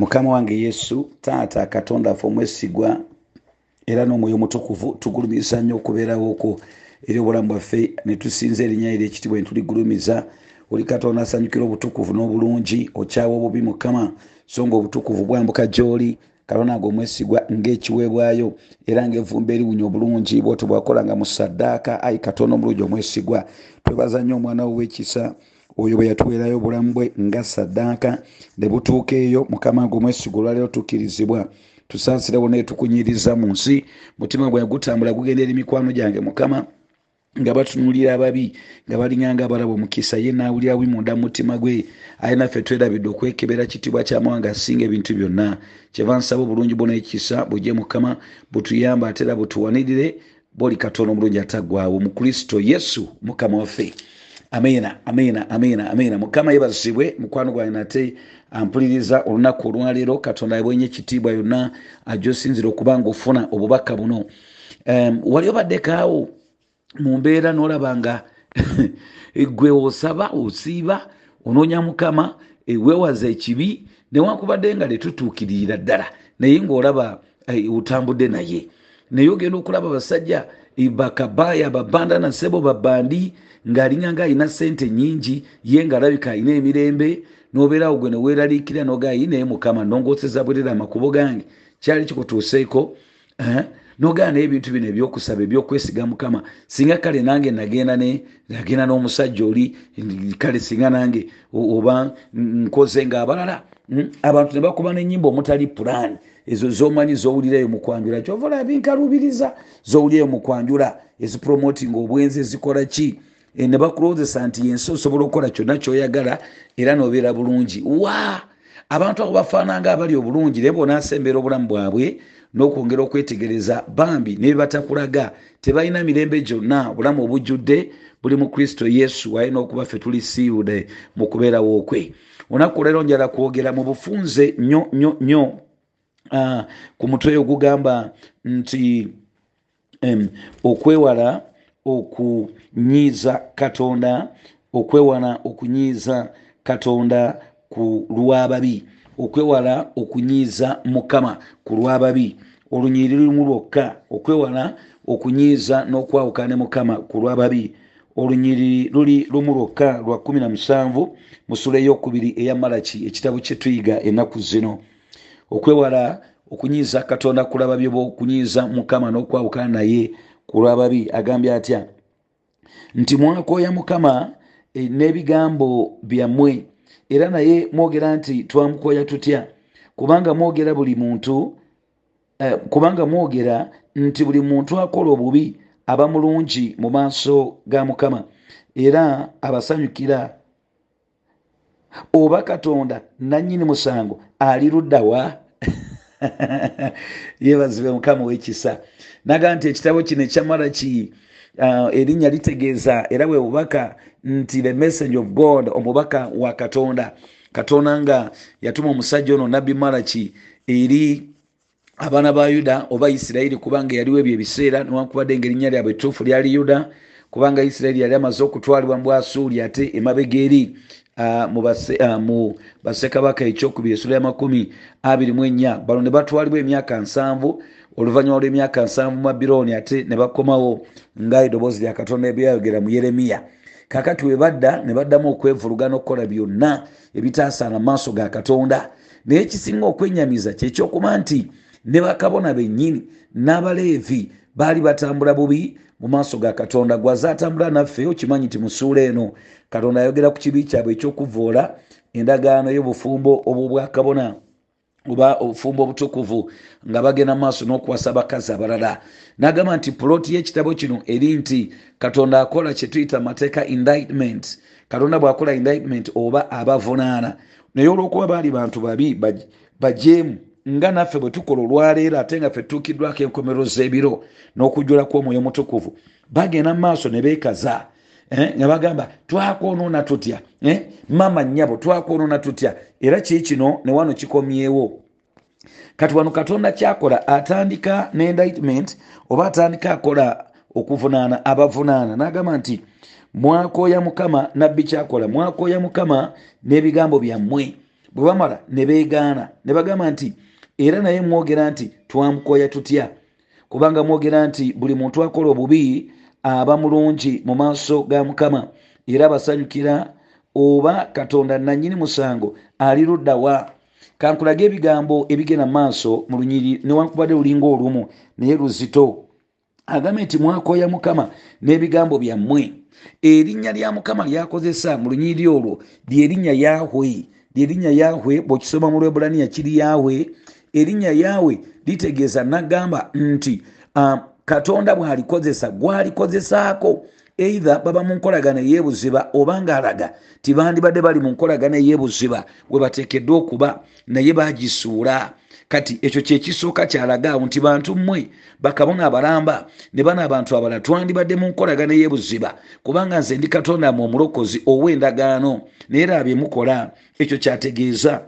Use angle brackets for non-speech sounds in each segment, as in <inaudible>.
mukama wange yesu taata katonda ffe omwesigwa era n'omwoyo omutukuvu tugulumiza nnyo okubeerawoko eri obulamu bwaffe ne tusinza erinnya eri ekitibwa ne tuligulumiza. Oli katonda asanyukira obutukuvu n'obulungi okyawa obubi mukama. So nga obutukuvu bwambuka gy'oli katonda nga omwesigwa ngaekiweebwayo era ngaevumba eriwunya obulungi. Bwoti bwakolanga mu saddaaka ayi katonda omulungi omwesigwa. Twebaza nnyo omwana wo w'ekisa oyo bwe yatuweerayo obulamu bwe nga saddaaka ne butuuka eyo mukama nga omwesigwa olwaleero tukkirizibwa tusaasirewo naye tukunyiriza mu nsi. Mutima gwange gutambula gugenda eri mikwano gyange mukama nga batunulira ababi nga balinganga abalaba omukisa ye nawulira wi munda mu mutima gwe. Aye naffe twerabidde okwekebera kitibwa kyamawanga asinga ebintu byonna. Kyeva nsaba obulungi bwona ekisa bujje mukama butuyamba ate era butuwanirire boli katonda omulungi ataggwawo mu kristo yesu mukama waffe amiina amiina amiina amiina mukama yebazibwe mukwano gwange nate ampuliriza olunaku olwaleero katonda yabwenye ekitiibwa yonna ajosinzira okuba nga ofuna obubaka buno. Wali obaddekaawo mu mbeera n'olaba nga <laughs> gwe osaba osiiba onoonya mukama weewaza ekibi newankubadde nga letutuukirira ddala. Naye ngaolaba otambudde naye. Naye ogenda okulaba abasajja bakabaya babandana sebo babandi ng'alinganga alina sente nyingi ye ngaalabika alina emirembe nobeerawo gwe neweeraliikira nogaa naye mukama nongooseza bwerera amakubo gange kyali kikutuuseeko nogaa naye ebintu bino ebyokusaba ebyokwesiga mukama. Singa kale nange nagenda n'omusajja oli kale singa nange oba nkoze ngaabalala abantu ne bakuba nenyimba omutali pulaani ezo zomanyi zowulirayo mukwanjula kyova olaba binkalubiriza zowulirayo mukwanjula ezipromoting obwenzi ezikola ki? Ne bakulowozesa nti yensi osobola okukola kyonna kyoyagala era nobeera bulungi. Wa? Abantu abo bafaananga abali obulungi. Naye bonaasembera obulamu bwabwe n'okwongera okwetegereza bambi nebebatakulaga tebalina mirembe gyonna. Obulamu obujjudde buli mu kristo yesu. Alina okuba ffe tuli siiwude mu kubeerawo okwe. Onaku leero njala kwogera mu bufunze nnyo nnyo nnyo ku mutwe ogugamba nti okwewala okunyiiza katonda okwewala okunyiiza katonda ku lwababi okwewala okunyiiza mukama ku lwababi. Olunyiri lumu lwokka. Okwewala okunyiiza n'okwawukana ne mukama ku lwababi. Olunyiri luli lumu lwokka lwa 17 mu sula eyokubiri eya malaki ekitabo kyetuyiga ennaku zino okwewala okunyiiza katonda ku lwababi oba okunyiiza mukama n'okwawukana naye ku lwababi agambye atya? Nti mwakooya mukama e, n'ebigambo byammwe. Era naye mwogera nti twamukooya tutya? Kubanga mwogera buli muntu eh, kubanga mwogera nti buli muntu akola obubi aba mulungi mu maaso ga mukama. Era abasanyukira oba katonda nanyini musango ali luddawa <laughs> yebazibe mukama wekisa. Naga nti ekitabo kino ekyamala ki? Uh, erinnya litegeeza era bwe bubaka nti the message of god omubaka wa katonda. Katonda nga yatuma omusajja ono nabbi malaki eri abaana ba yuda oba isirayiri kubanga yaliwo ebyo ebiseera newankubadde nga erinnya lyabwe ettuufu lyali yuda kubanga isirayiri yali amaze okutwalibwa mu bwasuuli ate emabega eri mu uh, basekabaka ekyokubiri esula ya makumi abiri mu ennya bano ne batwalibwa emyaka nsanvu oluvannyuma lw'emyaka nsanvu mu babirooni ate ne bakomawo nga eddoboozi lya katonda ebyayogera mu yeremiya. Kakati we badda ne baddamu okwevuluga n'okukola byonna ebitaasaana mu maaso ga katonda. Naye ekisinga okwenyamiza kyekyokuba nti ne bakabona bennyini n'abaleevi baali batambula bubi mu maaso ga katonda. Gwaze atambula naffe okimanyi nti musuula eno katonda ayogera ku kibi kyabwe ekyokuvoola endagaano y'obufumbo obwobwakabona oba obufumbo obutukuvu nga bagenda maaso n'okuwasa bakazi abalala. Nagamba nti puloti y'ekitabo kino eri nti katonda akola kyetuyita mateeka indictment. Katonda bw'akola indictment oba abavunaana. Naye olw'okuba baali bantu babi bajeemu nga naffe bwe tukola olwaleero ate nga ffe tutuukiddwako enkomero z'ebiro n'okujula kw'omwoyo mutukuvu bagenda mu maaso ne beekaza nga bagamba twakwonoona tutya? Mama nnyabo twakwonoona tutya? Era kii kino ne wano kikomyewo. Kati wano katonda kyakola atandika ne indictment oba atandika akola okuvunaana abavunaana n'agamba nti mwakooya mukama nabbi kyakola mwakooya mukama n'ebigambo byammwe. Bwe bamala ne beegaana ne bagamba nti era naye mwogera nti twamukoya tutya? Kubanga mwogera nti buli muntu akola obubi aba mulungi mu maaso ga mukama. Era abasanyukira oba katonda nanyini musango ali luddawa kankulaga ebigambo ebigenda mu maaso mu lunyiri newankubadde lulinga olumu naye luzito. Agambye nti mwakoya mukama n'ebigambo byammwe. Erinnya lya mukama lyakozesa mu lunyiri olwo lyerinnya yahwe lyerinnya yahwe bwekisoma mu lwebulaniya kiri yahwe erinnya yahwe litegeeza nagamba nti katonda bwalikozesa gwalikozesaako eitha baba mu nkolagana eyebuziba oba ngaalaga tibandibadde bali mu nkolagana eyebuziba we bateekeddwa okuba naye bagisuula kati ekyo kyekisooka kyalagaawo nti bantu mmwe bakabona abalamba ne bana abantu abalala twandibadde mu nkolagana eyebuziba kubanga nze ndi katonda mu omulokozi ow'endagaano naye era byemukola ekyo kyategeeza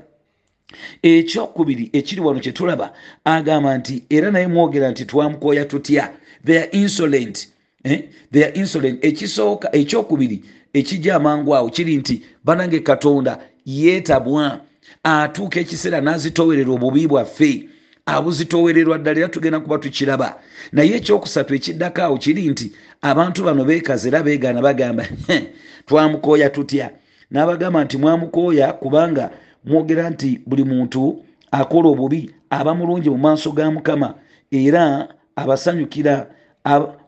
ekyokubiri ekiri wano kyetulaba agamba nti era naye mwogera nti twamukoya tutya? Theyare insolent eh? insolent. Ekisooka ekyokubiri ekijja amangu awo kiri nti banange katonda yeetabwa atuuka ekiseera n'azitowerera obubi bwaffe. Abuzitowererwa ddala era tugenda kuba tukiraba. Naye ekyokusatu ekiddako awo kiri nti abantu bano beekaza era beegaana bagamba twamukoya tutya? N'abagamba nti mwamukooya kubanga mwogera nti buli muntu akola obubi aba mulungi mu maaso ga mukama era abasanyukira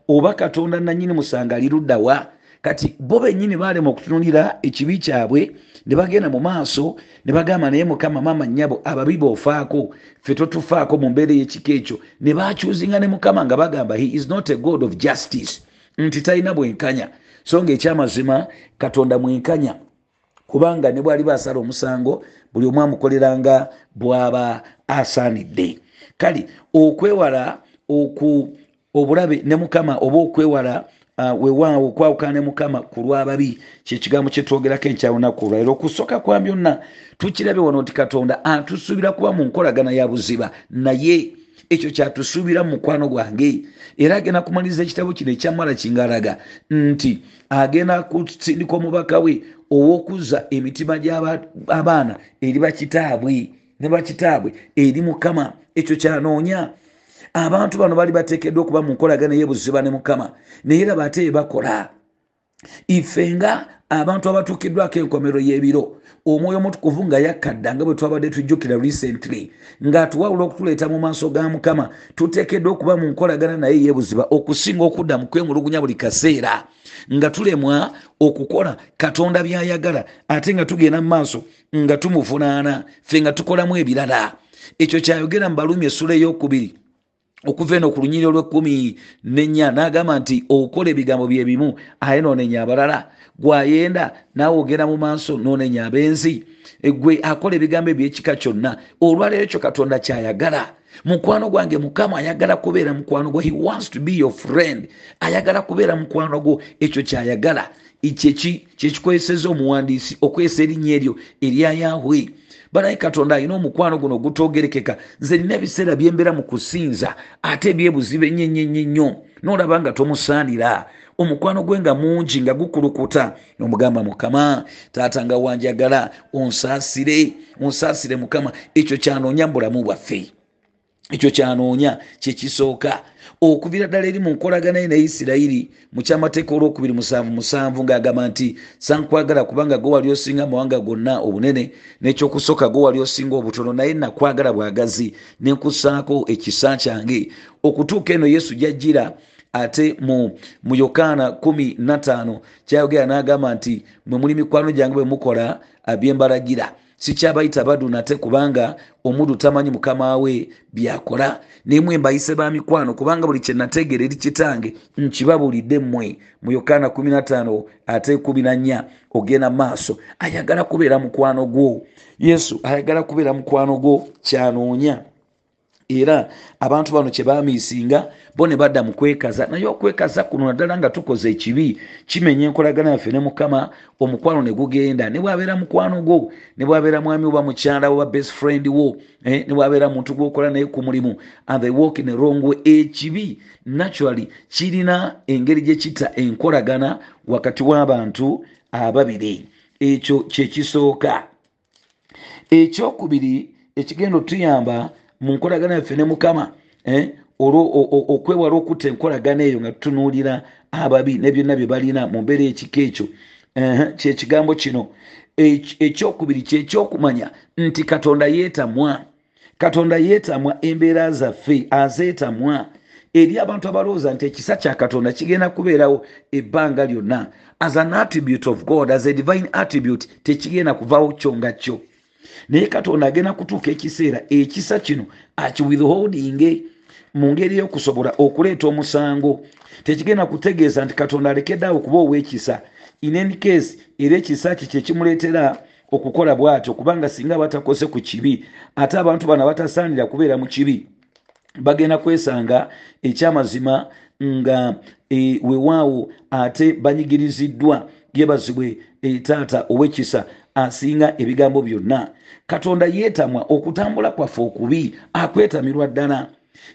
oba katonda nanyini musanga ali luddawa kati bo bennyini balema okutunulira ekibi kyabwe ne bagenda mu maaso ne bagamba naye mukama maama nnyabo ababi boofaako ffe totufaako mu mbeera ey'ekika ekyo. Ne bakyuzinga ne mukama nga bagamba he is not a god of justice. Nti talina bwenkanya. So nga ekyamazima katonda mwenkanya. Kubanga ne bwali basala omusango buli omu amukoleranga bwaba asaanidde. Kale okwewala oku obulabe ne mukama oba okwewala uh, wewaawo okwawukana ne mukama ku lw'ababi kyekigambo kyetwogerako enkyalunaku olwaliro okusooka kwa byonna tukirabe wano nti katonda atusuubira kuba mu nkolagana ya buziba. Naye ekyo kyatusuubira mu mukwano gwange era agenda kumaliriza ekitabo kino ekyamala kingalaga nti agenda kusindika omubaka we ow'okuzza emitima gy'abaana eri bakitaabwe ne bakitaabwe eri mukama. Ekyo kyanoonya abantu bano bali bateekeddwa okuba mu nkolagana eyebuziba ne mukama naye era bate bakola. Ife nga abantu abatuukiddwako enkomero y'ebiro omwoyo omutukuvu nga yakkadda nga bwe twabadde tujjukira recently ng'atuwawula okutuleeta mu maaso ga mukama tuteekeddwa okuba mu nkolagana naye yebuziba okusinga okudda mu kwemulugunya buli kaseera nga tulemwa okukola katonda byayagala ate nga tugenda mu maaso nga tumuvunaana ffe nga tukolamu ebirala. Ekyo kyayogera mu balumi essula ey'okubiri okuva eno ku lunyiri olw'ekkumi nenya n'agamba nti okola ebigambo bye bimu aye noonenya abalala. Gwayenda naawe ogenda mu maaso noonenya abenzi gwe akola ebigambo ebyekika kyonna. Olwaleero ekyo katonda kyayagala mukwano gwange mukama ayagala kubeera mukwano gwo. He wants to be your friend. Ayagala kubeera mukwano gwo. Ekyo kyayagala. Kyeki kyekikweseza omuwandiisi okwesa erinnya eryo erya yahwe banaye katonda alina omukwano guno ogutoogerekeka nze nina ebiseera byembeera mu kusinza ate ebyebuzibe ennyo ennyo nnyo. Noolaba nga tomusaanira. Omukwano gwe nga mungi nga gukulukuta. Nomugamba mukama taata nga wanjagala onsaasire onsaasire mukama. Ekyo kyanoonya mu bulamu bwaffe ekyo kyanoonya kyekisooka okuvira ddala eri mu nkolagana ye ne isirayiri mu kyamateeka olwokubiri musanvu musanvu ng'agamba nti sankwagala kubanga gwe wali osinga amawanga gonna obunene n'ekyokusooka gwe wali osinga obutono naye nakwagala bwagazi nenkussaako ekisa kyange. Okutuuka eno yesu gyajjira ate mu mu yokaana 15 kyayogera n'agamba nti mwe muli mikwano gyange bwe mukola byembalagira sikyabayita badu nate kubanga omudu tamanyi mukama we byakola. Nemwe mbayise ba mikwano kubanga buli kyenategeera eri kitange nkibabulidde mmwe. Mu yokaana 15 ate 14 ogenda maaso ayagala kubeera mukwano gwo. Yesu ayagala kubeera mukwano gwo kyanoonya era abantu bano kyebamiisinga bo ne badda mu kwekaza. Naye okwekaza kuno naddala nga tukoze ekibi kimenya enkolagana yaffe ne mukama omukwano ne gugenda. Ne bwabeera mukwano gwo ne bwabeera mwami oba mukyala oba best friend wo eh, ne bwabeera muntu gwokola naye ku mulimu and they walk in a wrong way. Ekibi naturally kirina engeri gye kita enkolagana wakati w'abantu ababiri. Ekyo kyekisooka ekyokubiri ekigenda otuyamba mu nkolagana yaffe ne mukama eh, olwo- okwewala okutta enkolagana eyo nga tutunuulira ababi ne byonna bye balina mu mbeera ekika ekyo. Eh, kyekigambo kino ekyokubiri kyekyokumanya nti katonda yeetamwa katonda yeetamwa embeera zaffe azeetamwa eri abantu abalowooza nti ekisa kya katonda kigenda kubeerawo ebbanga lyonna. As an attribute of god as a divine attribute tekigenda kuvaawo kyo nga kyo naye katonda agenda kutuuka ekiseera ekisa kino akiwithholdinge mu ngeri y'okusobola okuleeta omusango. Tekigenda kutegeeza nti katonda alekeddeawo okuba ow'ekisa. In any case era ekisa ki kyekimuleetera okukola bw'atyo? Kubanga singa batakoze ku kibi ate abantu bano batasaanira kubeera mu kibi bagenda kwesanga ekyamazima nga e, wewaawo ate banyigiriziddwa yebazibwe e, taata ow'ekisa asinga ebigambo byonna. Katonda yeetamwa okutambula kwaffe okubi akwetamirwa ddala.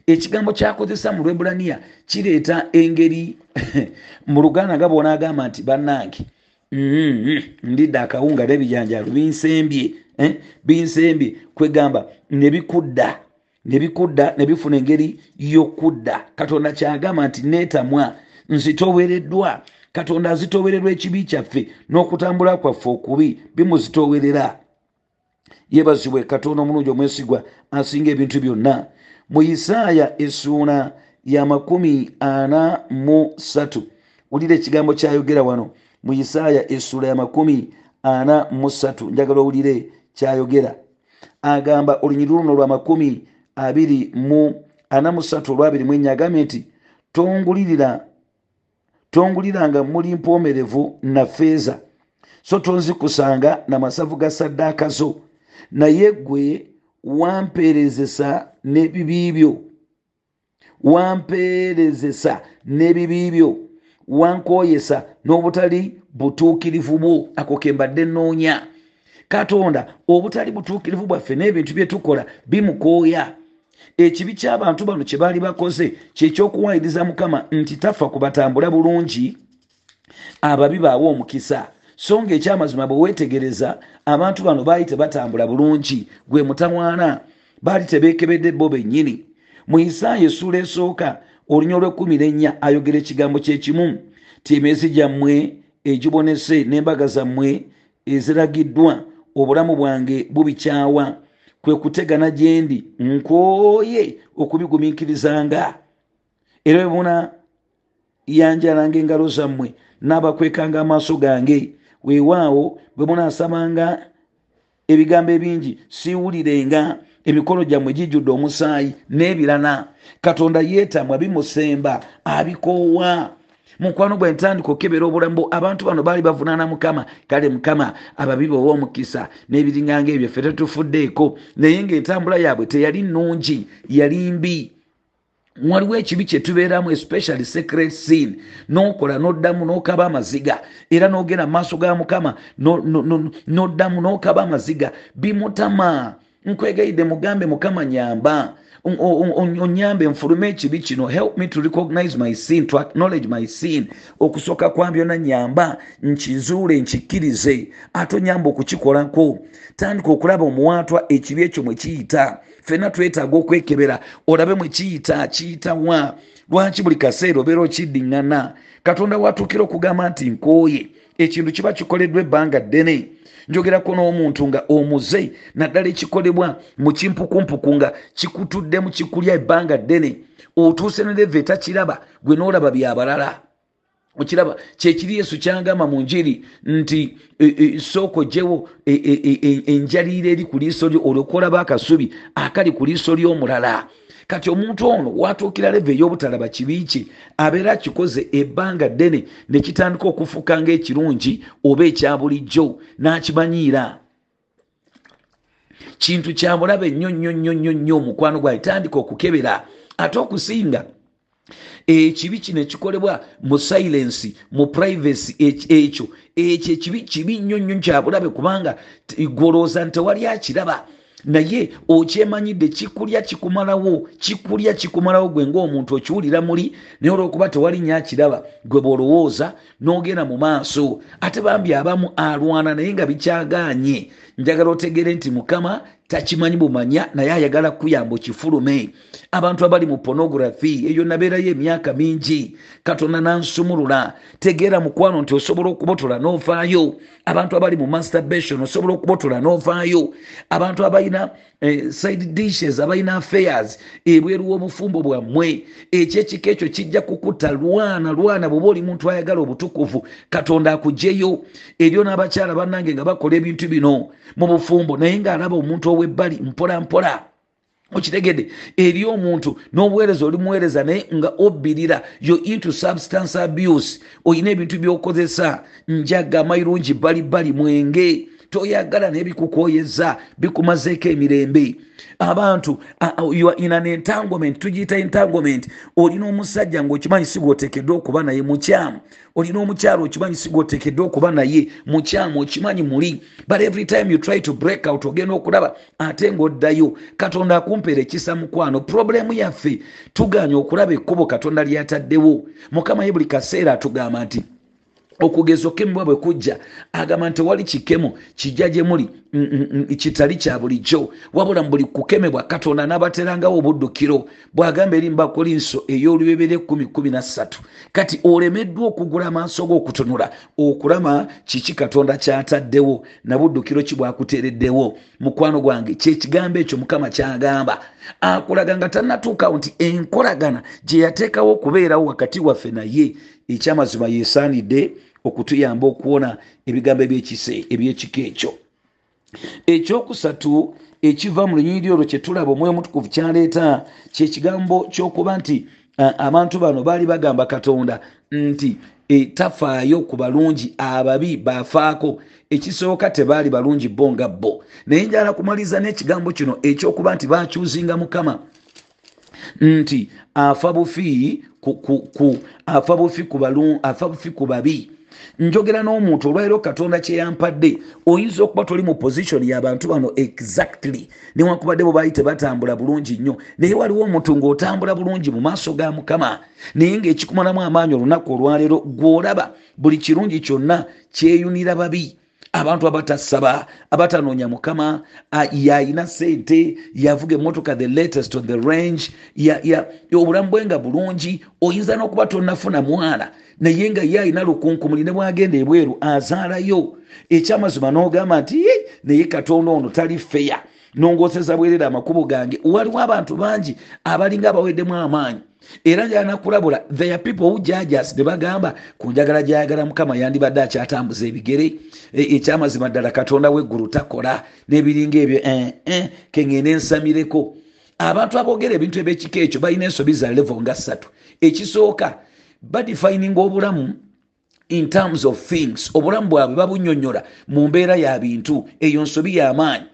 Ekigambo kyakozesa mu lwebulaniya kireeta engeri. <laughs> Mu luganda nga bwonaagamba nti bannange Mhm, ndidde akawunga n'ebijanjalo binsembye eh, binsembye. Kwegamba ne bikudda ne bikudda ne bifuna engeri y'okudda. Katonda kyagamba nti neetamwa nzitowereddwa katonda azitowererwa ekibi kyaffe n'okutambula kwaffe okubi bimuzitowerera yebazibwe katonda omulungi omwesigwa asinga ebintu byonna. Mu isaaya essuula ya makumi ana mu ssatu wulira ekigambo kyayogera wano. Mu isaaya essuula ya makumi ana mu ssatu njagala owulire kyayogera. Agamba olunyiri luno lwa makumi abiri mu ana mu ssatu olwabiri mu ennya agambye nti tongulirira tonguliranga muli mpoomerevu na feeza. So tonzikusanga n'amasavu ga saddaaka zo. Naye gwe wampeerezesa n'ebibi byo wampeerezesa n'ebibi byo wankooyesa n'obutali butuukirivu bwo. Ako ke mbadde nnoonya. Katonda obutali butuukirivu bwaffe n'ebintu bye tukola bimukooya ekibi ky'abantu bano kye baali bakoze kyekyokuwayiriza mukama nti tafa kubatambula bulungi ababi baawe omukisa. So nga ekyamazima bwe weetegereza abantu bano baali tebatambula bulungi. Gwe mutamwana baali tebeekebedde bo bennyini. Mu isaaya essuula esooka olunya olw'ekkumi n'ennya ayogera ekigambo kyekimu ti emyezi gyammwe egibonese n'embaga zammwe eziragiddwa obulamu bwange bubikyawa kwe kutegana gye ndi nkooye okubigumiikirizanga era bwebuna yanjalanga engalo zammwe n'abakwekanga amaaso gange weewaawo bwe munaasabanga ebigambo ebingi siwulirenga emikono gyammwe gijjudde omusaayi n'ebirana. Katonda yeetamwa bimusemba abikoowa mukwano gwe ntandika okebera obulamu abantu bano baali bavunaana mukama. Kale mukama ababi bowa omukisa n'ebiringanga ebyo ffe tetufuddeeko. Naye ngaentambula yaabwe teyali nnungi yali mbi. Waliwo ekibi kyetubeeramu especially secret sin nokola noddamu nokaba amaziga. Era nogenda mu maaso ga mukama noddamu nokaba amaziga. Bimutama nkwegayidde mugambe mukama nyamba onyambe nfulume ekibi kino help me to recognize my sin to acknowledge my sin. Okusooka kwa byonna nyamba nkizuule nkikkirize ate onyamba okukikolako tandika okulaba omuwaatwa ekibi ekyo mwe kiyita. Fenna twetaaga okwekebera olabe mwe kiyita kiyitawa lwaki buli kaseera obeera okiddiŋŋana? Katonda watuukira okugamba nti nkooye. Ekintu kiba kikoleddwa ebbanga ddene njogerako n'omuntu nga omuze naddala ekikolebwa mu kimpukumpuku nga kikutuddemu kikulya ebbanga ddene. Otuuse ne leva etakiraba gwe n'olaba byabalala okiraba kyekiri yesu kyagamba mu njiri nti sooka ogyewo enjaliiro eri ku liiso lyo olwokolaba akasubi akali ku liiso ly'omulala kati omuntu ono watuukira leva ey'obutalaba kibi kye abeera akikoze ebbanga ddene ne kitandika okufuuka ngaekirungi oba ekya bulijjo n'akimanyiira? Kintu kyamulabe nnyo nnyo nnyo nnyo nnyo omukwano gwaye tandika okukebera ate okusinga ekibi kino ekikolebwa mu silensi mu privacy ekyo? Ekyo ekibi kibi nnyo nnyo kyabulabe kubanga golooza nti tewali akiraba naye okyemanyidde kikulya kikumalawo kikulya kikumalawo gwe ngaomuntu okiwulira muli naye olwokuba tewali nyakiraba gwe bwolowooza n'ogenda mu maaso. Ate bambi abamu alwana naye nga bikyaganye njagala otegere nti mukama takimanyi bumanya naye ayagala kuyamba okifulume abantu abali mu pornography eyo nabeerayo emyaka mingi. Katonda nansumulula. Tegeera mukwano nti osobola okubotola n'ovaayo abantu abali mu masturbation osobola okubotola n'ovaayo abantu abalina eh, side dishes abalina affairs ebweru w'obufumbo bwammwe. Ekyekiko ekyo kijja kukutta lwana lwana bw'oba oli muntu ayagala obutukuvu katonda akugjeyo eryo n'abakyala bannange nga bakola ebintu bino mu bufumbo naye ng'alaba omuntu ow'ebbali mpola mpola. Okitegedde eri omuntu n'obuweereza oli muweereza naye nga obbirira yo into substance abuse olina ebintu byokozesa njaga mairungi balibbali mwenge toyagala naye bikukoyeza bikumazeeko emirembe. Abantu in an entanglement tugiyita entanglement. Olina omusajja ngaokimanyi si gwotekedde okuba naye mukyamu. Olina omukyalo okimanyi si gwotekedde okuba naye mukyamu okimanyi muli. But every time you try to break out ogenda okulaba ate ngaoddayo katonda akumpeera ekisa mukwano problemu yaffe tuganya okulaba ekkubo katonda lyataddewo. Mukama ye buli kaseera atugamba nti okugeza okemibwa bwe kujja. Agamba nti tewali kikemo kijja gye muli mm, mm, mm, kitali kya bulijjo. Wabula mu buli kukemebwa katonda n'abaterangawo obuddukiro. Bw'agamba eri mubakolinso ey'olubebere 113 kati olemeddwa okugula amaaso go okutunula. Okulama kiki katonda kyataddewo? Na buddukiro ki bwakuteereddewo? Mukwano gwange kyekigambo ekyo mukama kyagamba. Akulaga nga tannatuukawo nti enkolagana gye yateekawo okubeerawo wakati waffe naye ekyamazima yesaanidde okutuyamba okuwona ebigambo ebyekise ebyekika ekyo ekyokusatu ekiva mu lunyiriri olwo kyetulaba omwoyo mutukuvu kyaleeta kyekigambo kyokuba nti abantu bano baali bagamba katonda nti e, tafaayo ku balungi ababi bafaako ekisooka tebaali balungi bo nga bo. Naye njala kumaliza n'ekigambo kino ekyokuba nti bakyuzinga mukama nti afa bufi ku, ku, ku, afa bufi ku, balu, afa bufi ku babi njogera n'omuntu olwaliro katonda kyeyampadde oyinza okuba toli mu position y'abantu bano exactly. Newankubadde bo baali tebatambula bulungi nnyo. Naye waliwo omuntu ng'otambula bulungi mu maaso ga mukama naye ng'ekikumalamu amaanyi olunaku olwaleero gw'olaba buli kirungi kyonna kyeyunira babi. Abantu abatasaba abatanoonya mukama yayina sente yavuga emotoka the latest on the range obulamu bwe nga bulungi oyinza n'okuba tonnafuna mwana naye nga ye alina lukunkumuli ne bwagenda ebweru azaalayo. Ekyamazima n'ogamba nti ye naye katonda ono tali feya. Nongoseza bwerera amakubo gange. Waliwo abantu bangi abalinga abaweddemu amaanyi. Era gyanakulabula there people who judges ne bagamba ku njagala gyayagala mukama yandibadde akyatambuza ebigere. Ekyamazima ddala katonda weggulu takola n'ebiringa ebyo eh, eh, kengende nsamireko. Abantu aboogera ebintu ebyekika ekyo balina ensobi za levo nga ssatu. Ekisooka badefininga obulamu in terms of things obulamu bwabwe babunyonyola mu mbeera ya bintu eyo nsobi y'amaanyi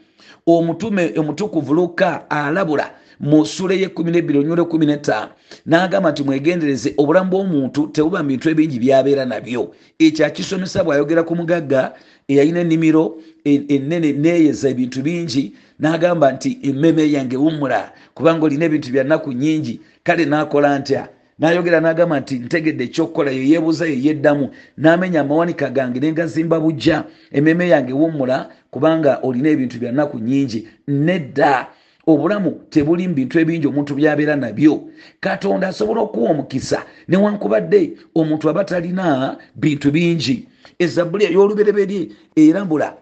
omutume omutukuvu luka alabula mu sula eyekumi nebiri onyula ekumi netaano n'agamba nti mwegendereze obulamu bw'omuntu tebuba mu bintu ebingi byabeera nabyo. Ekyo akisomesa bw'ayogera ku mugagga eyalina ennimiro enene neeyeza ebintu bingi n'agamba nti emmeme yange wumula kubanga olina ebintu bya nnaku nyingi kale n'akola ntya n'ayogera n'agamba nti ntegedde ekyokukola yeyeebuuza yeyeddamu n'amenya amawanika gange nengazimba bujja emmeme yange wumula kubanga olina ebintu bya nnaku nyingi nedda. Obulamu tebuli mu bintu ebingi omuntu byabeera nabyo. Katonda asobola okuwa omukisa. Newankubadde omuntu aba talina bintu bingi. Ezabbuli ey'olubereberye erambula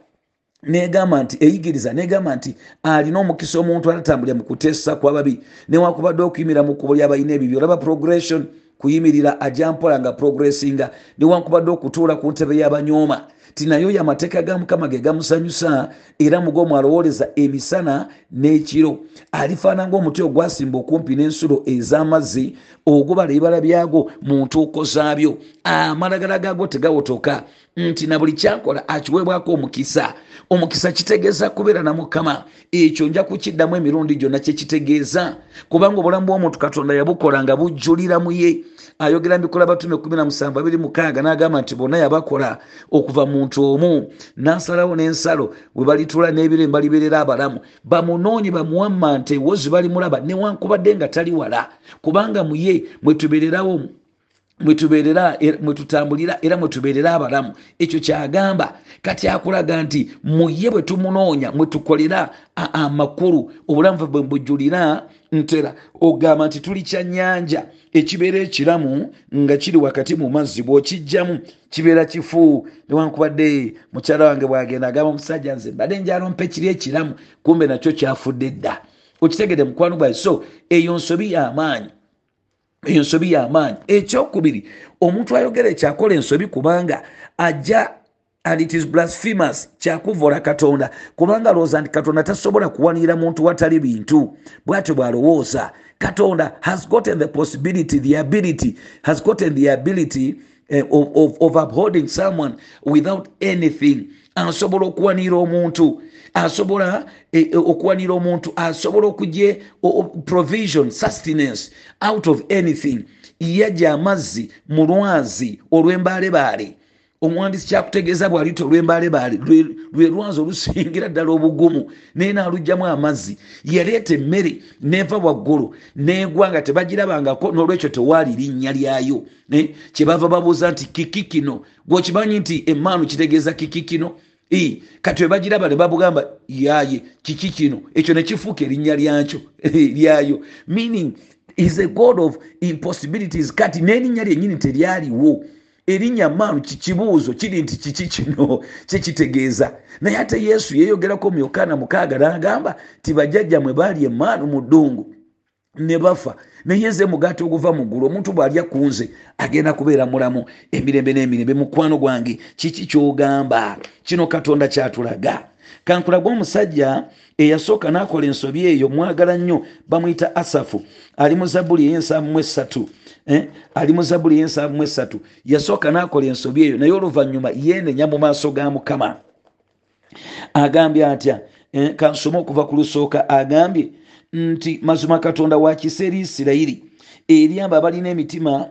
negamba nti eyigiriza negamba nti alina omukisa omuntu atatambulira mu kuteesa kwababi newankubadde okuyimira mu kkubo lyabalina ebibyo olaba progression kuyimirira ajampola nga progressinga newankubadde okutuula ku ntebe y'abanyooma ti naye oyo amateeka ga mukama ge gamusanyusa era mugomu alowoleza emisana n'ekiro. Alifaana ngaomuti ogwasimba okumpi n'ensulo ez'amazzi ogubala ebibala byagwo mu ntuuko zaabyo. Amalagala gaagwo tegawotoka nti na buli kyakola akiweebwako omukisa. Omukisa kitegeeza kubeera na mukama. Ekyo nja kukiddamu emirundi gyonna kyekitegeeza kubanga obulamu bw'omuntu katonda yabukola nga bujjulira mu ye ayogera mbikola batume 17 n'agamba nti bonna yabakola okuva muntu omu. N'asalawo n'ensalo we balitula n'ebiro embaliberera abalamu. Bamunoonye bamuwamma nti wozi balimulaba newankubadde nga tali wala. Kubanga muye mwetubererawo mwetubeerera mwetutambulira era mwetubeerera abalamu. Ekyo kyagamba kati akulaga nti muye bwe tumunoonya mwetukolera amakulu obulamu bwe bujulira ntera ogamba nti tuli kyanyanja ekibeera ekiramu nga kiri wakati mu mazzi bw'okijjamu kibeera kifu. Newankubadde mukyala wange bwagenda agamba omusajja nze mbadde njalompa ekiri ekiramu kumbe nakyo kyafudde dda. Okitegede mukwano gwaye so eyo nsobi y'amaanyi eyo nsobi y'amaanyi ekyokubiri omuntu ayogera ekyakola ensobi kubanga ajja and it is blasphemous. Kyakuvola katonda. Kubanga alowooza nti katonda tasobola kuwanirira muntu watali bintu. Bwatyo bwalowooza katonda has gotten the possibility the ability has gotten the ability uh, of, of, of upholding someone without anything. Asobola okuwanira omuntu. Asobola eh, okuwanira omuntu. Asobola okugye provision sustenance out of anything. Yajja amazzi mu lwazi olw'embaalebaale omuwandiisi kyakutegeeza bwalita olw'embaalebaale lwe lwazi olusingira ddala obugumu naye naalugjamu amazzi yaleeta emmere neva waggulu negwa nga tebagirabangako n'olwekyo tewaali linnya lyayo. Kyebava babuuza nti kiki kino? Gweokimanyi nti emaanu kitegeeza kiki kino? Kati webagiraba ne babugamba yaye kiki kino? Ekyo nekifuuka erinnya lyakyo <laughs> lyayo. Meaning is a god of impossibilities. Kati n'erinnya lyenyini teryaliwo erinnya maanu kikibuuzo kiri nti kiki kino kyekitegeeza naye ate yesu yeeyogerako mu yokaana mukaaga n'agamba ti bajjajjamwe baali emaanu mu ddungu ne bafa. Naye nze mugaati oguva mu ggulu omuntu bw'alya ku nze agenda kubeera mulamu. Emirembe n'emirembe mukwano gwange kiki kyogamba? Kino katonda kyatulaga. Kankulaga omusajja eyasooka n'akola ensobi eyo mwagala nnyo bamwyita asafu. Ali mu zabbuli ey'ensanvu mu esatu? Ali mu zabbuli ey'ensanvu mu esatu yasooka n'akola ensobi eyo naye oluvannyuma yeenenya mu maaso ga mukama agambye atya eh? kansome okuva ku lusooka agambye nti mazima katonda wa kiseera isirayiri eri abo abalina emitima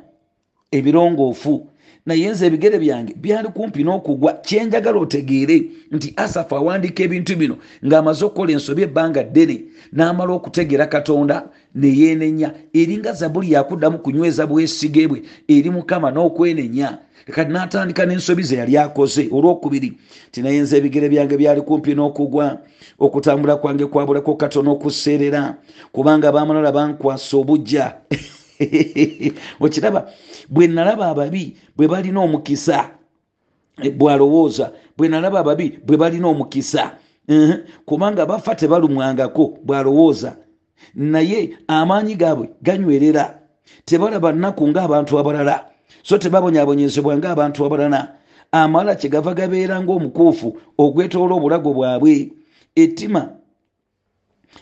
ebirongoofu naye nze ebigere byange byali kumpi n'okugwa kyenjagala otegeere nti asafu awandiika ebintu bino ng'amaze okukola ensobi ebbanga ddene n'amala okutegeera katonda neyeenenya eringa zabuli yakuddamu kunyweza bwesige bwe eri mukama n'okwenenya. Kati n'atandika n'ensobi ze yali akoze. Olwokubiri tinaye nze ebigere byange byali kumpi n'okugwa okutambula kwange kwabulako katono okuseerera kubanga bamalala bankwasa obujja okiraba <laughs> bwe nalaba ababi bwe balina omukisa bwalowooza bwe nalaba ababi bwe balina omukisa. Kubanga bafa tebalumwangako bwalowooza naye amaanyi gaabwe ganywerera. Tebalaba nnaku ng'abantu abalala. So tebabonyabonyezebwa ng'abantu abalala. Amala kyegava gabeera ng'omukuufu ogwetoola obulago bwabwe. Ettima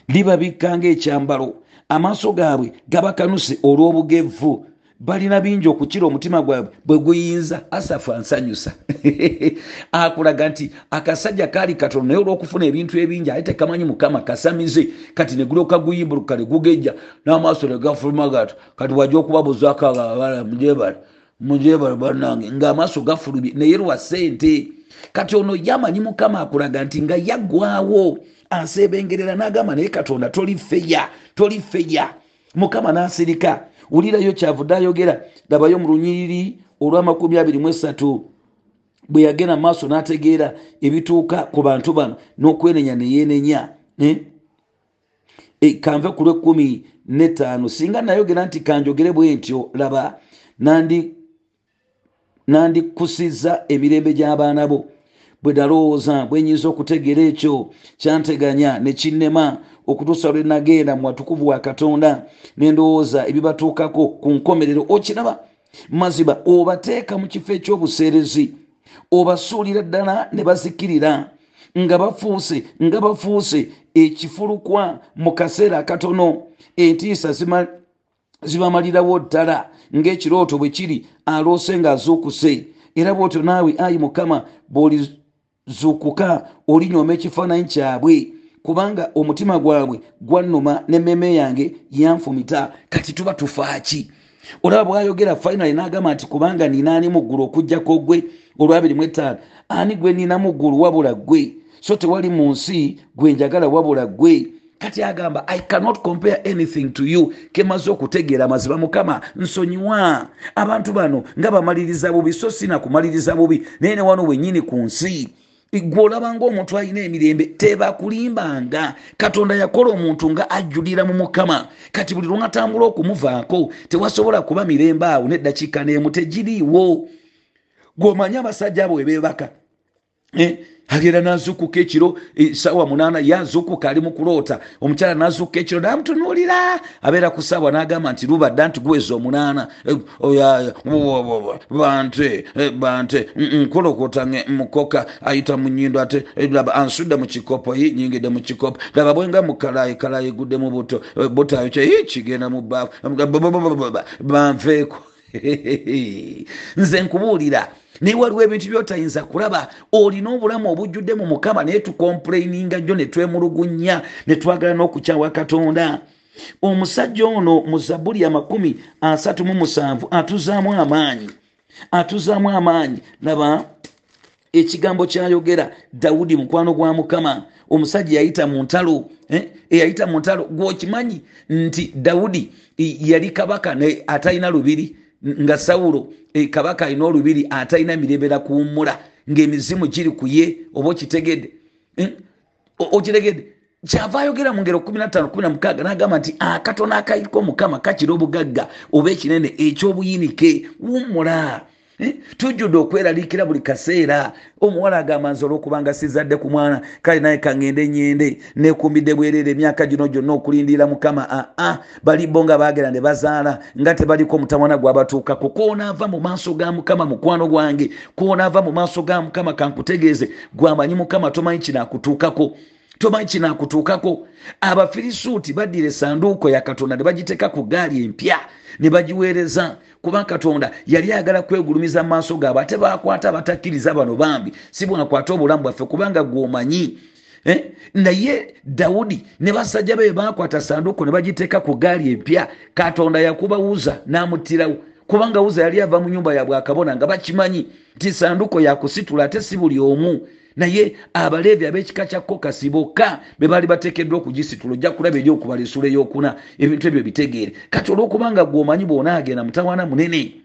libabikka ng'ekyambalo. Amaaso gaabwe gabakanuse olw'obugevu balina bingi okukira omutima gwabwe bwe guyinza. Asafu ansanyusa. <laughs> Akulaga nti akasajja kaali katono naye olw'okufuna ebintu ebingi aye tekamanyi mukama kasamize. Kati negulyoka guyimbuluka ne gugejja n'amaaso negafuluma gato kati wajja okubabuzaakaagaa mujebala mujebala banange ng'amaaso gafulumye naye lwa sente kati ono yamanyi mukama akulaga nti nga yaggwawo ansebengerera n'agamba naye katonda tolifeya tolifeya mukama n'asirika wulirayo kyavudde ayogera labayo mu lunyiriri olw'amakumi abiri mu esatu bwe yagenda mu maaso n'ategeera ebituuka ku bantu bano n'okwenenya neyeenenya e, kanve ku lwekumi netaano singa nayogera nti kanjogere bwe ntyo laba nandikusiza emirembe gy'abaana bo bwe nalowooza bwenyinza okutegeera ekyo. Kyanteganya ne kinnema okutuusa lwe nagenda mu watukuvu wa katonda nendowooza ebibatuukako ku nkomerero. Okiraba mazima obateeka mu kifo ekyobuseerezi obasuulira ddala ne bazikirira nga bafuuse nga bafuuse ekifulukwa mu kaseera akatono. Entiisa zibamalirawo ddala ng'ekirooto bwe kiri aloose ng'azuukuse. Era bwotyo naawe ayi mukama bw'olizuukuka olinyooma ekifaananyi kyabwe. Kubanga omutima gwabwe gwannuma n'emmeme yange yanfumita kati tuba tufaaki. Olaba bwayogera finali n'agamba nti kubanga ninaani muggulu okugjako gwe olwabiri mu etaano ani gwe nina muggulu wabula gwe so tewali mu nsi gwe njagala wabula gwe kati agamba i cannot compare anything to you. Kemaze okutegeera maziba mukama nsonyiwa abantu bano nga bamaliriza bubi so sina kumaliriza bubi. Naye ne wano wenyini ku nsi gwe olaba ngaomuntu alina emirembe tebakulimbanga katonda yakola omuntu nga ajjulira mu mukama kati buli lwatambula okumuvaako tewasobola kuba mirembe awo neddakiika neemu tegiriiwo gweomanyi abasajja abo webebaka? Agenda nazukuka ekiro e, sawa munana yazukuka ali mukuloota omukyala nazukuka ekiro namutunuulira abeera ku saawa nagamba nti lubadda nti guweza omunaana e, bante e, bante nkolokota mukoka ayita mu nyindo ate laba ansudde mu kikopo yi nyingidde mu kikopo laba bwenga mukalayi kalayi egudde mu buto butayo kye kigenda mu baafu banveeko nze nkubuulira naye waliwo ebintu byotayinza kulaba olina obulamu obujjudde mu mukama naye tukomplaininga jjo ne twemulugunya ne twagala n'okukyawa katonda. Omusajja ono mu zabuli amakumi asatu mu musanvu atuzaamu amaanyi atuzaamu amaanyi. Laba ekigambo kyayogera dawudi mukwano gwa mukama omusajja yayita mu ntalo eyayita mu ntalo gwokimanyi nti dawudi yali kabaka atalina lubiri nga sawulo e, kabaka alina olubiri atalina mirembe nakuwummula ngaemizimu giri ku ye oba okitegedde eh? okitegedde kyava ayogera mu ngero 15 nagamba nti akatono akaiko mukama kakira obugagga oba ekinene ekyobuyinike wummula Eh? Tujjudde okweraliikira buli kaseera. Omuwala agamba nze olwokubanga sizadde ku mwana kale naye kaŋŋende nyende nekumbidde bwereere emyaka gino gyonna okulindirira mukama. Aa bali bo nga bagera ne bazaala nga tebaliko mutamwana gwabatuukako koonaava mu maaso ga mukama mukwano gwange. Koonaava mu maaso ga mukama kankutegeeze. Gwamanyi mukama tomanyi kinaakutuukako tomanyi kinaakutuukako abafirisuuti baddira esanduuko ya katonda ne bagiteeka ku gaali empya ne bagiweereza kuba katonda yali ayagala kwegulumiza mu maaso gaabwe ate bakwata abatakkiriza bano bambi. Si bwakwata obulamu bwaffe kubanga gwomanyi eh? naye dawudi ne basajja be bakwata sanduuko ne bagiteeka ku gaali empya. Katonda yakubawuza n'amuttirawo kubanga wuza yali ava mu nyumba ya bwakabona nga bakimanyi nti sanduuko yakusitula ate si buli omu naye abaleevi ab'ekika kya kokasi bokka be baali bateekeddwa okugisitula ojja kulaba eri okubala essula eyokuna ebintu ebyo bitegeere. Kati olwokubanga gweomanyi bwona agenda mutawaana munene.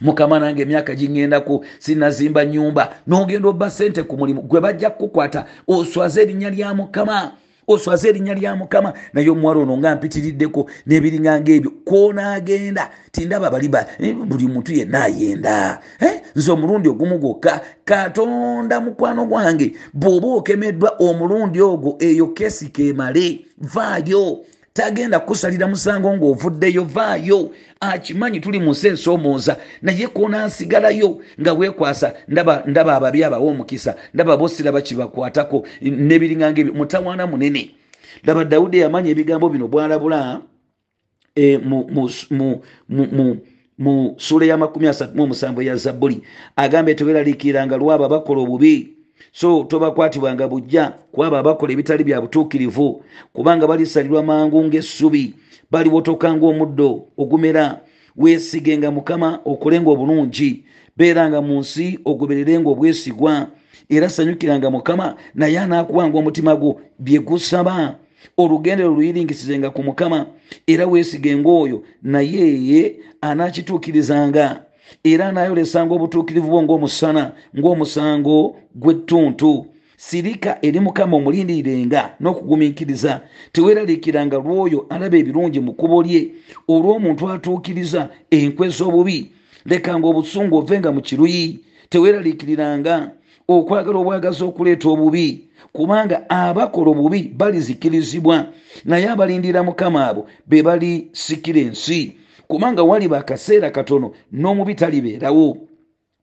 Mukama nange emyaka giŋŋendako sinazimba nyumba n'ogenda obba sente ku mulimu gwe bajja kukukwata oswaze erinnya lya mukama oswaze erinnya lya mukama naye omuwala ono nga mpitiriddeko n'ebiringanga ebyo kwonaagenda tindaba baliba eh, buli muntu yenna ayenda. Eh, nze omulundi ogumu gwokka katonda mukwano gwange bw'oba okemeddwa omulundi ogwo eyo kesi kemale vaayo tagenda kusalira musango ng'ovuddeyo vaayo. Akimanyi tuli mu nsi ensoomooza naye konansigalayo nga weekwasa ndaba, ndaba ababi abawa omukisa ndaba bosiraba kibakwatako nebiringanga ebyo mutawaana munene. Laba dawudi yamanya ebigambo bino bwalabula e, mu, sula ya makumi asatu mu musanvu ya zabbuli agambye teweraliikiranga lwabo abakola obubi so tobakwatibwanga bujja kwabo abakola ebitali bya butuukirivu kubanga balisalirwa mangu ng'essubi. Baliwotoka ng'omuddo ogumera. Weesigenga mukama okolenga obulungi beeranga mu nsi ogobererenga obwesigwa era sanyukiranga mukama naye anaakuwanga omutima gwo bye gusaba. Olugendero luyiringisizenga ku mukama era weesigenga oyo naye ye anaakituukirizanga era anaayolesanga obutuukirivu bwo ng'omusana ng'omusango gw'ettuntu. Sirika eri mukama omulindirirenga n'okugumiikiriza teweeraliikiranga lw'oyo alaba ebirungi mu kkubo lye olw'omuntu atuukiriza enkwe z'obubi. Lekanga obusungu ovenga mu kiruyi teweeraliikiriranga okwagala obwagazi okuleeta obubi kubanga abakola obubi balizikirizibwa naye abalindira mukama abo be balisikira ensi kubanga waliba akaseera katono n'omubi talibeerawo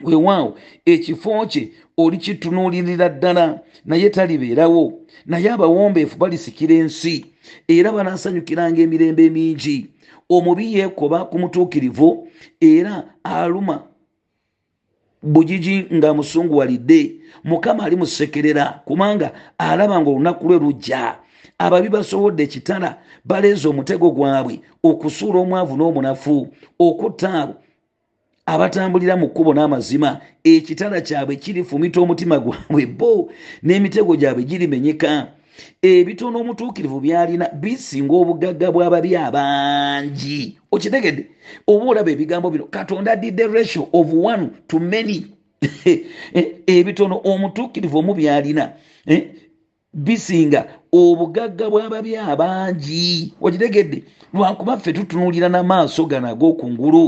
weewaawo ekifo kye olikitunuulirira ddala naye talibeerawo. Naye abawombeefu balisikira ensi era banaasanyukiranga emirembe emingi. Omubi yeekoba ku mutuukirivu era aluma bugigi ng'amusunguwalidde mukama ali musekerera kubanga alaba nga olunaku lwe lujja ababi basobodde ekitala baleeze omutego gwabwe okusuula omwavu n'omunafu okutta abo abatambulira mu kkubo n'amazima. Ekitala kyabwe kirifumita omutima gwabwe bo n'emitego gyabwe girimenyeka. Ebitono omutuukirivu byalina bisinga obugagga bw'ababi abangi. Okitegedde? Oba olaba ebigambo bino katonda adidde ratio of one to many. <laughs> Ebitono omutuukirivu omu byalina eh, bisinga obugagga bw'ababi abangi okitegedde lwakuba ffe tutunuulira n'amaaso gano ag'okungulu.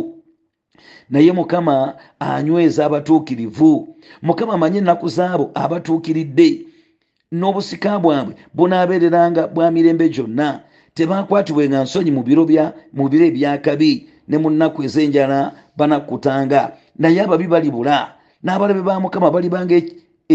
Naye mukama anyweza abatuukirivu. Mukama amanye ennaku zaabo abatuukiridde. N'obusika bwabwe bunaabeereranga bwa mirembe gyonna. Tebakwatibwenga nsonyi mu biro ebyakabi ne mu nnaku ez'enjala banakkutanga naye ababi balibula n'abalabe ba mukama balibanga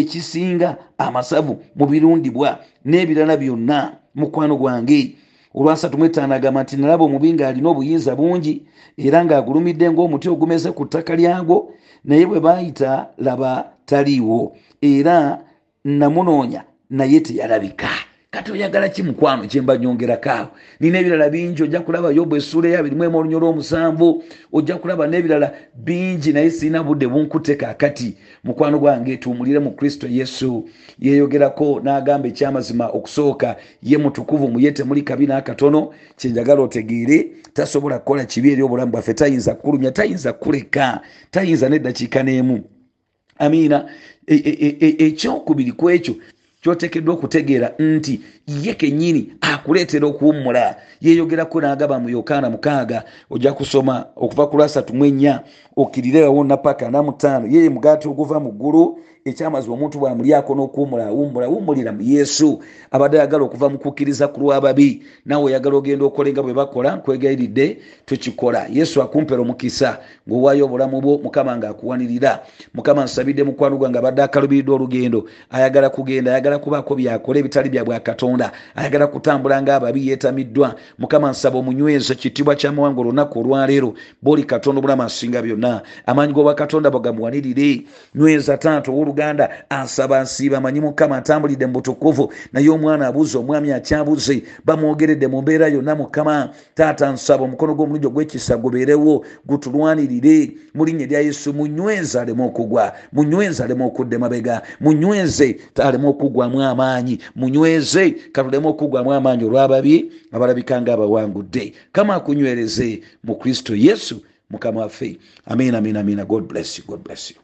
ekisinga amasavu mu birundibwa n'ebirala byonna mukwano gwange. Olwasatu mwetaano agamba nti nalaba omubi ng'alina obuyinza bungi era ng'agulumidde ng'omuti ogumeze ku ttaka lyagwo naye bwe baayita laba taliiwo era namunoonya naye teyalabika kati oyagala ki mukwano kyembanyongerakaawo nina ebirala bingi ojja kulaba yobu essuula eyabirimu emu olunyo lw'omusanvu ojja kulaba n'ebirala bingi naye sirina budde bunkutte kaakati. Mukwano gwange tuwumulire mu kristo yesu. Yeeyogerako n'agamba ekyamazima okusooka ye mutukuvu muye temuli kabi n'akatono. Kyenjagala otegeere tasobola kukola kibi eri obulamu bwaffe. Tayinza kukulumya tayinza kuleka tayinza n'eddakiika n'emu. Amiina e- e- e- ekyokubiri ku ekyo kyotekeddwa okutegeera nti ye kennyini akuleetera okuwummula. Yeeyogerako n'agamba mu yokaana mukaaga ojja kusoma okuva ku lwasatu mu ennya okkirirewo napaka namutaano yeye mugaati oguva mu ggulu ekyamazima omuntu bwamulyako n'okuwummula awummula awummulira mu yesu. Abadde ayagala okuva mu kukkiriza ku lw'ababi. Nawe oyagala ogenda okole nga bwe bakola nkwegayiridde tukikola. Yesu akumpera omukisa ng'owaayo obulamu bwo mukama ng'akuwanirira. Mukama nsabidde mukwano gwange abadde akalubiridde olugendo. Ayagala kugenda ayagala kubaako byakola ebitali bya bwakatonda ayagala kutambula ng'ababi yeetamiddwa. Mukama nsaba omunyweze ekitiibwa kyamawanga olunaku olwaleero. Bwoli katonda obulamu asinga byonna. Amaanyi g'obwakatonda bagamuwanirire nyweza taata ow'oluganda asaba nsiiba amanyi mukama atambulidde mu butukuvu. Naye omwana abuze omwami akyabuze bamwogeredde mu mbeera yonna mukama. Taata nsaba omukono gw'omulungi ogw'ekisa gubeerewo gutulwanirire. Mu linnya erya yesu munyweze aleme okugwa. Munyweze aleme okudda mabega munyweze aleme okugwamu amaanyi. Munyweze katuleme okugwamu amaanyi olw'ababi abalabika nga abawangudde kama akunywereze mu kristo yesu mukama waffe amin amin amina god bless you god bless you